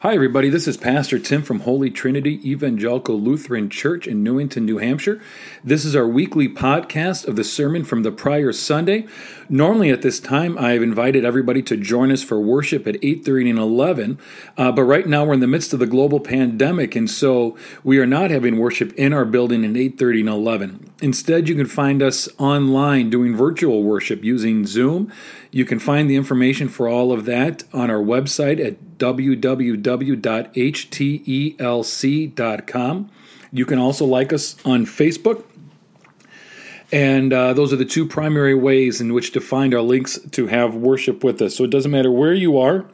Hi, everybody. This is Pastor Tim from Holy Trinity Evangelical Lutheran Church in Newington, New Hampshire. This is our weekly podcast of the sermon from the prior Sunday. Normally, at this time, I have invited everybody to join us for worship at 8:30 and 11. Uh, but right now, we're in the midst of the global pandemic, and so we are not having worship in our building at 8:30 and 11. Instead, you can find us online doing virtual worship using Zoom. You can find the information for all of that on our website at www.htelc.com. You can also like us on Facebook. And uh, those are the two primary ways in which to find our links to have worship with us. So it doesn't matter where you are,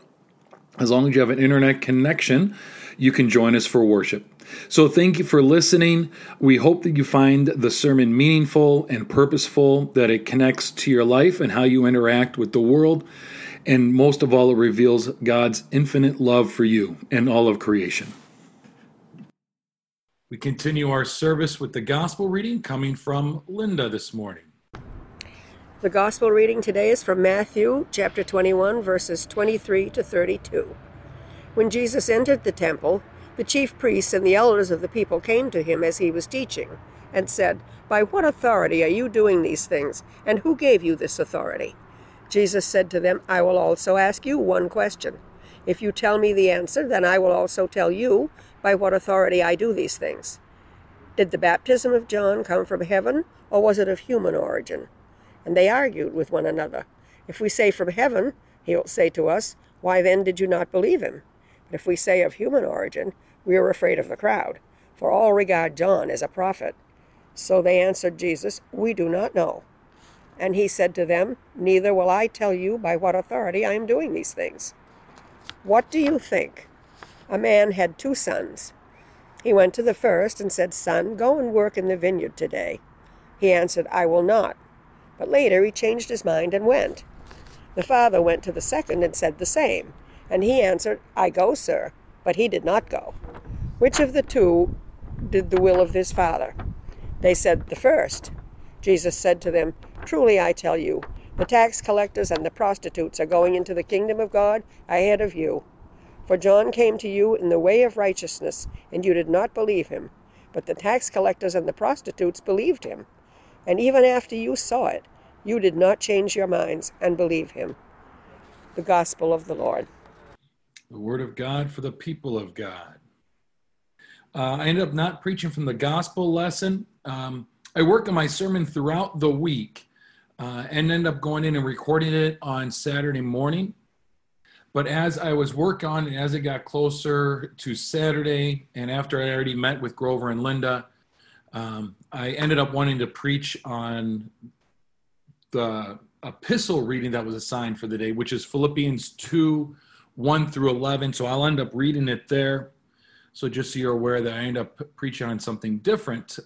as long as you have an internet connection, you can join us for worship. So thank you for listening. We hope that you find the sermon meaningful and purposeful, that it connects to your life and how you interact with the world. And most of all, it reveals God's infinite love for you and all of creation. We continue our service with the gospel reading coming from Linda this morning. The gospel reading today is from Matthew chapter 21, verses 23 to 32. When Jesus entered the temple, the chief priests and the elders of the people came to him as he was teaching, and said, By what authority are you doing these things, and who gave you this authority? Jesus said to them, I will also ask you one question. If you tell me the answer, then I will also tell you by what authority I do these things. Did the baptism of John come from heaven, or was it of human origin? And they argued with one another. If we say from heaven, he will say to us, Why then did you not believe him? If we say of human origin, we are afraid of the crowd, for all regard John as a prophet. So they answered Jesus, We do not know. And he said to them, Neither will I tell you by what authority I am doing these things. What do you think? A man had two sons. He went to the first and said, Son, go and work in the vineyard today. He answered, I will not. But later he changed his mind and went. The father went to the second and said the same. And he answered, I go, sir. But he did not go. Which of the two did the will of his father? They said, The first. Jesus said to them, Truly I tell you, the tax collectors and the prostitutes are going into the kingdom of God ahead of you. For John came to you in the way of righteousness, and you did not believe him. But the tax collectors and the prostitutes believed him. And even after you saw it, you did not change your minds and believe him. The Gospel of the Lord the word of God for the people of God. Uh, I ended up not preaching from the gospel lesson. Um, I work on my sermon throughout the week uh, and end up going in and recording it on Saturday morning. But as I was working on and as it got closer to Saturday, and after I already met with Grover and Linda, um, I ended up wanting to preach on the epistle reading that was assigned for the day, which is Philippians 2 1 through 11. So I'll end up reading it there. So just so you're aware that I end up preaching on something different.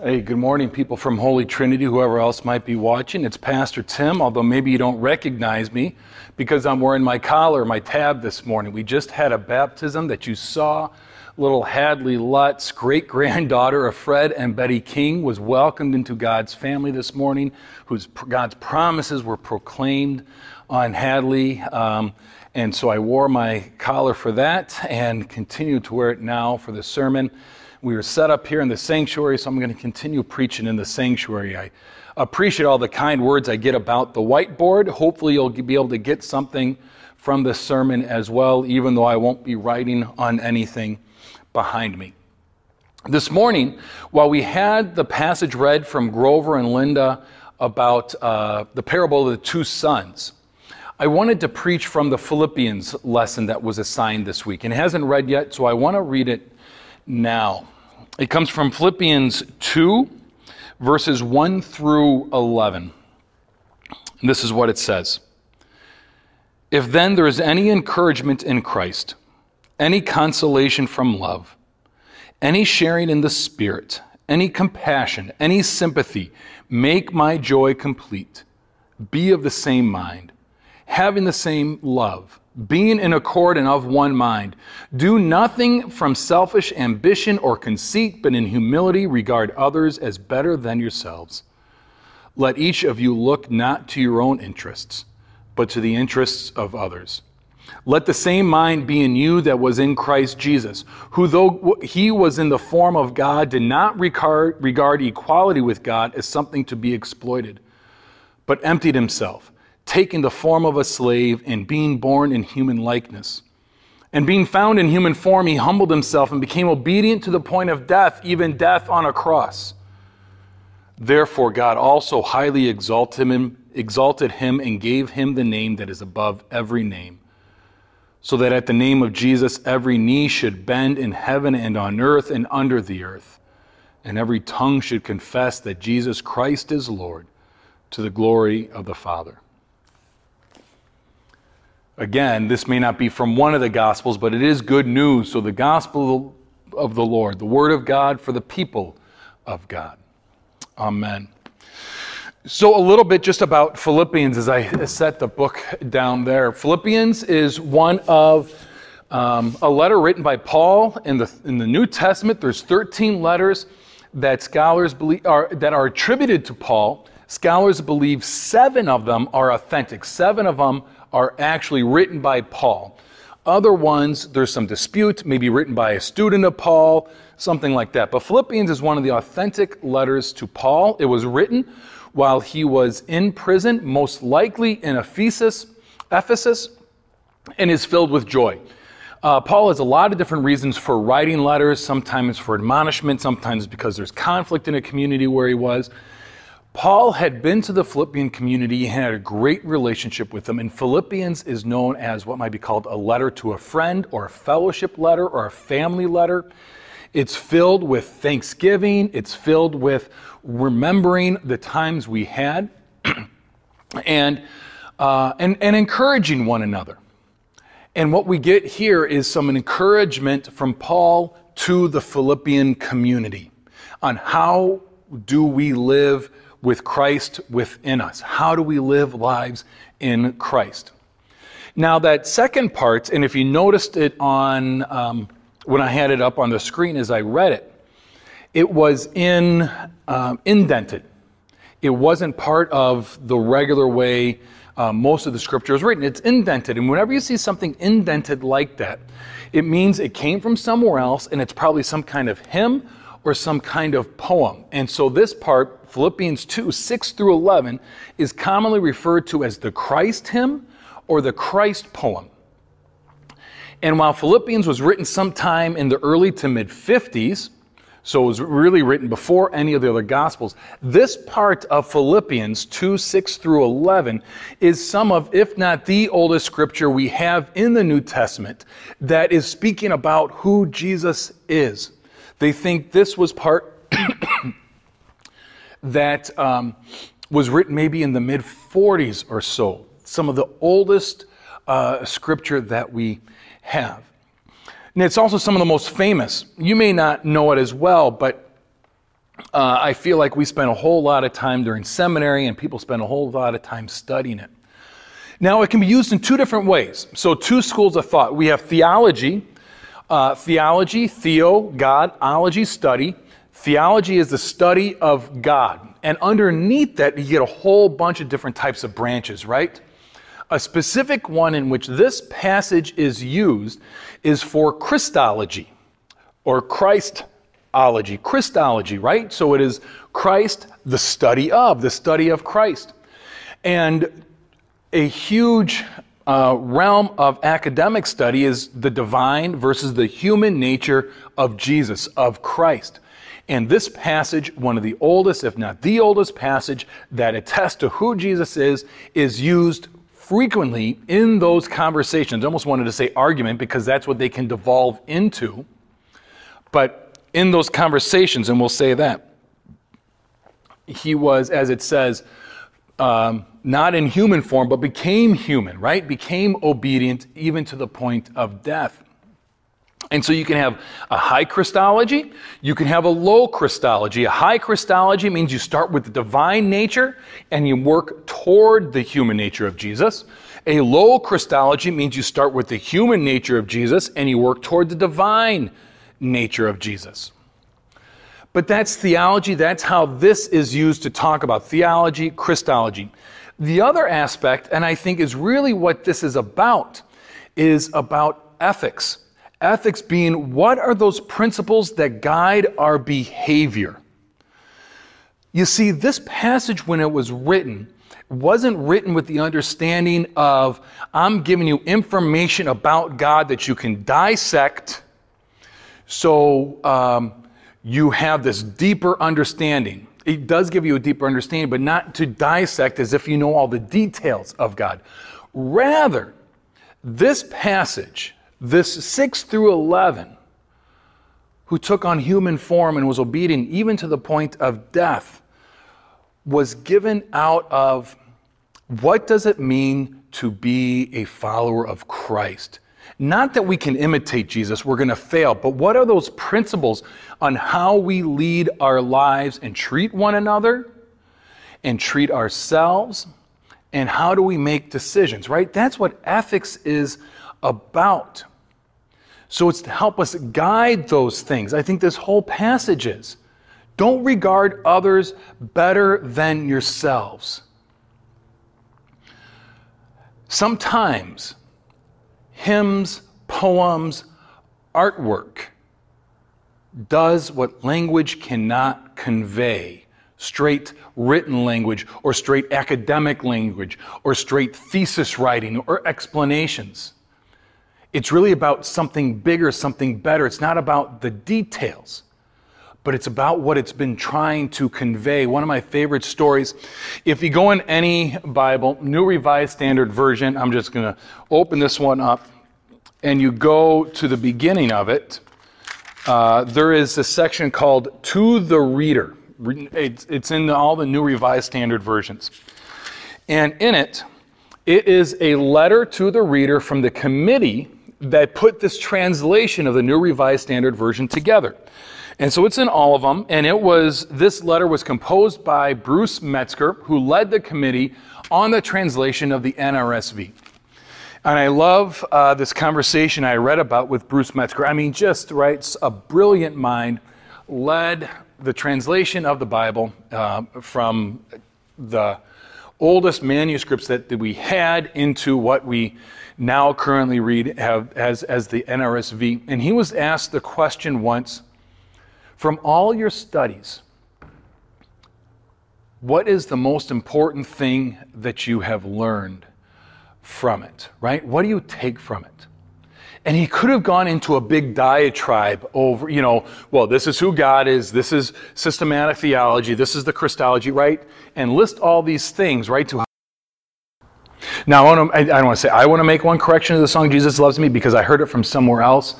Hey, good morning, people from Holy Trinity, whoever else might be watching. It's Pastor Tim, although maybe you don't recognize me because I'm wearing my collar, my tab this morning. We just had a baptism that you saw. Little Hadley Lutz, great granddaughter of Fred and Betty King, was welcomed into God's family this morning, whose God's promises were proclaimed on Hadley. Um, and so I wore my collar for that and continue to wear it now for the sermon. We are set up here in the sanctuary, so I'm going to continue preaching in the sanctuary. I appreciate all the kind words I get about the whiteboard. Hopefully, you'll be able to get something from this sermon as well, even though I won't be writing on anything behind me. This morning, while we had the passage read from Grover and Linda about uh, the parable of the two sons, I wanted to preach from the Philippians lesson that was assigned this week. And hasn't read yet, so I want to read it now. It comes from Philippians 2, verses 1 through 11. And this is what it says If then there is any encouragement in Christ, any consolation from love, any sharing in the Spirit, any compassion, any sympathy, make my joy complete. Be of the same mind having the same love, being in accord and of one mind. Do nothing from selfish ambition or conceit, but in humility regard others as better than yourselves. Let each of you look not to your own interests, but to the interests of others. Let the same mind be in you that was in Christ Jesus, who, though he was in the form of God, did not regard, regard equality with God as something to be exploited, but emptied himself, taking the form of a slave and being born in human likeness. And being found in human form, he humbled himself and became obedient to the point of death, even death on a cross. Therefore, God also highly exalted him, exalted him and gave him the name that is above every name so that at the name of Jesus every knee should bend in heaven and on earth and under the earth, and every tongue should confess that Jesus Christ is Lord, to the glory of the Father. Again, this may not be from one of the Gospels, but it is good news. So, the Gospel of the Lord, the Word of God for the people of God. Amen. So, a little bit just about Philippians as I set the book down there. Philippians is one of um, a letter written by Paul in the, in the New Testament. There's 13 letters that scholars believe are, that are attributed to Paul. Scholars believe seven of them are authentic, seven of them are actually written by Paul. Other ones, there's some dispute, maybe written by a student of Paul, something like that. But Philippians is one of the authentic letters to Paul. It was written while he was in prison, most likely in Ephesus, Ephesus, and is filled with joy. Uh, Paul has a lot of different reasons for writing letters, sometimes for admonishment, sometimes because there's conflict in a community where he was. Paul had been to the Philippian community and had a great relationship with them, and Philippians is known as what might be called a letter to a friend, or a fellowship letter, or a family letter. It's filled with thanksgiving, it's filled with remembering the times we had and, uh, and, and encouraging one another. And what we get here is some encouragement from Paul to the Philippian community on how do we live with Christ within us? How do we live lives in Christ? Now, that second part, and if you noticed it on um, when I had it up on the screen as I read it, it was in um, indented. It wasn't part of the regular way uh, most of the scripture is written. It's indented, and whenever you see something indented like that, it means it came from somewhere else, and it's probably some kind of hymn or some kind of poem. And so this part, Philippians 2 6 through 11, is commonly referred to as the Christ hymn or the Christ poem. And while Philippians was written sometime in the early to mid 50s, so it was really written before any of the other Gospels. This part of Philippians 2 6 through 11 is some of, if not the oldest scripture we have in the New Testament that is speaking about who Jesus is. They think this was part that um, was written maybe in the mid 40s or so, some of the oldest uh, scripture that we have. And it's also some of the most famous. You may not know it as well, but uh, I feel like we spent a whole lot of time during seminary and people spend a whole lot of time studying it. Now, it can be used in two different ways. So, two schools of thought. We have theology, uh, theology, theo, God, ology, study. Theology is the study of God. And underneath that, you get a whole bunch of different types of branches, right? A specific one in which this passage is used is for Christology or Christology. Christology, right? So it is Christ, the study of, the study of Christ. And a huge uh, realm of academic study is the divine versus the human nature of Jesus, of Christ. And this passage, one of the oldest, if not the oldest passage that attests to who Jesus is, is used frequently in those conversations, I almost wanted to say argument because that's what they can devolve into, but in those conversations, and we'll say that, he was, as it says, um, not in human form, but became human, right? Became obedient even to the point of death. And so you can have a high Christology, you can have a low Christology. A high Christology means you start with the divine nature and you work toward the human nature of Jesus. A low Christology means you start with the human nature of Jesus and you work toward the divine nature of Jesus. But that's theology, that's how this is used to talk about theology, Christology. The other aspect, and I think is really what this is about, is about ethics. Ethics being what are those principles that guide our behavior? You see, this passage, when it was written, wasn't written with the understanding of I'm giving you information about God that you can dissect so um, you have this deeper understanding. It does give you a deeper understanding, but not to dissect as if you know all the details of God. Rather, this passage, this 6 through 11, who took on human form and was obedient even to the point of death, was given out of what does it mean to be a follower of Christ? Not that we can imitate Jesus, we're going to fail, but what are those principles on how we lead our lives and treat one another and treat ourselves? And how do we make decisions, right? That's what ethics is about. So it's to help us guide those things. I think this whole passage is. Don't regard others better than yourselves. Sometimes hymns, poems, artwork does what language cannot convey straight written language or straight academic language or straight thesis writing or explanations. It's really about something bigger, something better. It's not about the details but it's about what it's been trying to convey. One of my favorite stories, if you go in any Bible, New Revised Standard Version, I'm just going to open this one up, and you go to the beginning of it. Uh, there is a section called To the Reader. It's in all the New Revised Standard Versions. And in it, it is a letter to the reader from the committee that put this translation of the New Revised Standard Version together. And so it's in all of them. And it was, this letter was composed by Bruce Metzger, who led the committee on the translation of the NRSV. And I love uh, this conversation I read about with Bruce Metzger. I mean, just, right, a brilliant mind led the translation of the Bible uh, from the oldest manuscripts that, we had into what we now currently read have, as, as the NRSV. And he was asked the question once from all your studies, what is the most important thing that you have learned from it, right? What do you take from it? And he could have gone into a big diatribe over, you know, well, this is who God is, this is systematic theology, this is the Christology, right? And list all these things, right? To now, I, want to, I, don't want to say I want to make one correction to the song Jesus Loves Me because I heard it from somewhere else.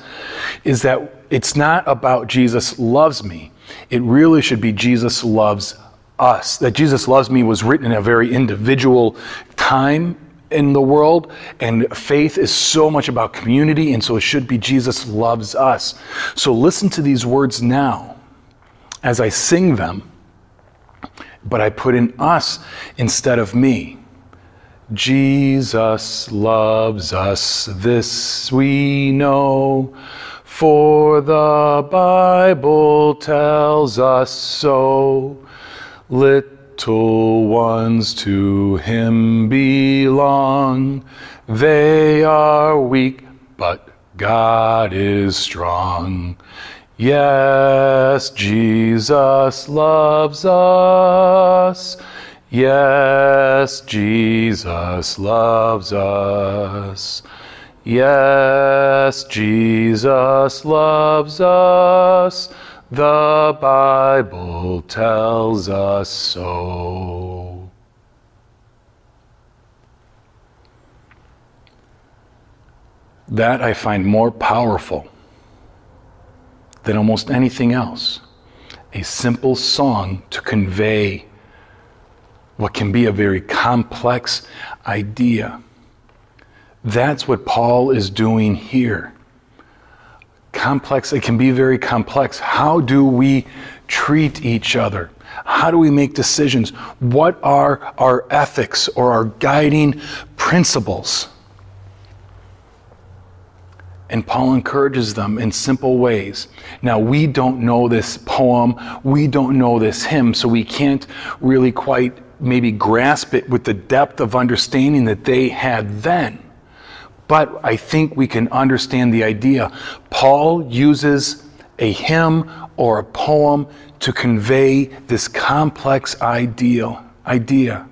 Is that it's not about Jesus loves me. It really should be Jesus loves us. That Jesus loves me was written in a very individual time in the world, and faith is so much about community, and so it should be Jesus loves us. So listen to these words now as I sing them, but I put in us instead of me. Jesus loves us, this we know. For the Bible tells us so. Little ones to him belong. They are weak, but God is strong. Yes, Jesus loves us. Yes, Jesus loves us. Yes, Jesus loves us. The Bible tells us so. That I find more powerful than almost anything else. A simple song to convey what can be a very complex idea. That's what Paul is doing here. Complex, it can be very complex. How do we treat each other? How do we make decisions? What are our ethics or our guiding principles? And Paul encourages them in simple ways. Now, we don't know this poem, we don't know this hymn, so we can't really quite maybe grasp it with the depth of understanding that they had then. But I think we can understand the idea. Paul uses a hymn or a poem to convey this complex ideal idea.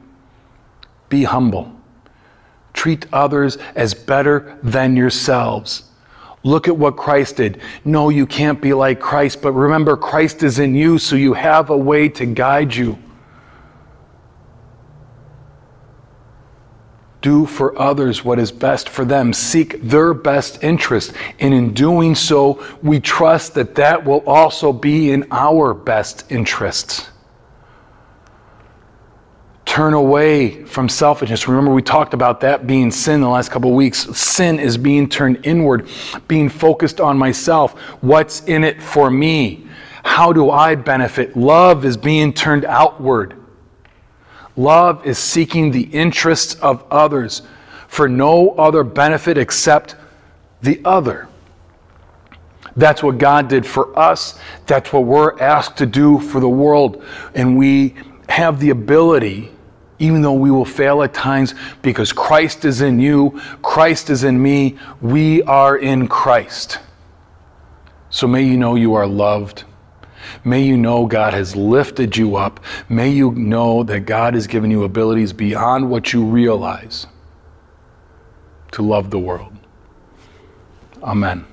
Be humble. Treat others as better than yourselves. Look at what Christ did. No, you can't be like Christ, but remember, Christ is in you, so you have a way to guide you. Do for others what is best for them. Seek their best interest. And in doing so, we trust that that will also be in our best interests. Turn away from selfishness. Remember, we talked about that being sin the last couple of weeks. Sin is being turned inward, being focused on myself. What's in it for me? How do I benefit? Love is being turned outward. Love is seeking the interests of others for no other benefit except the other. That's what God did for us. That's what we're asked to do for the world. And we have the ability, even though we will fail at times, because Christ is in you, Christ is in me, we are in Christ. So may you know you are loved. May you know God has lifted you up. May you know that God has given you abilities beyond what you realize to love the world. Amen.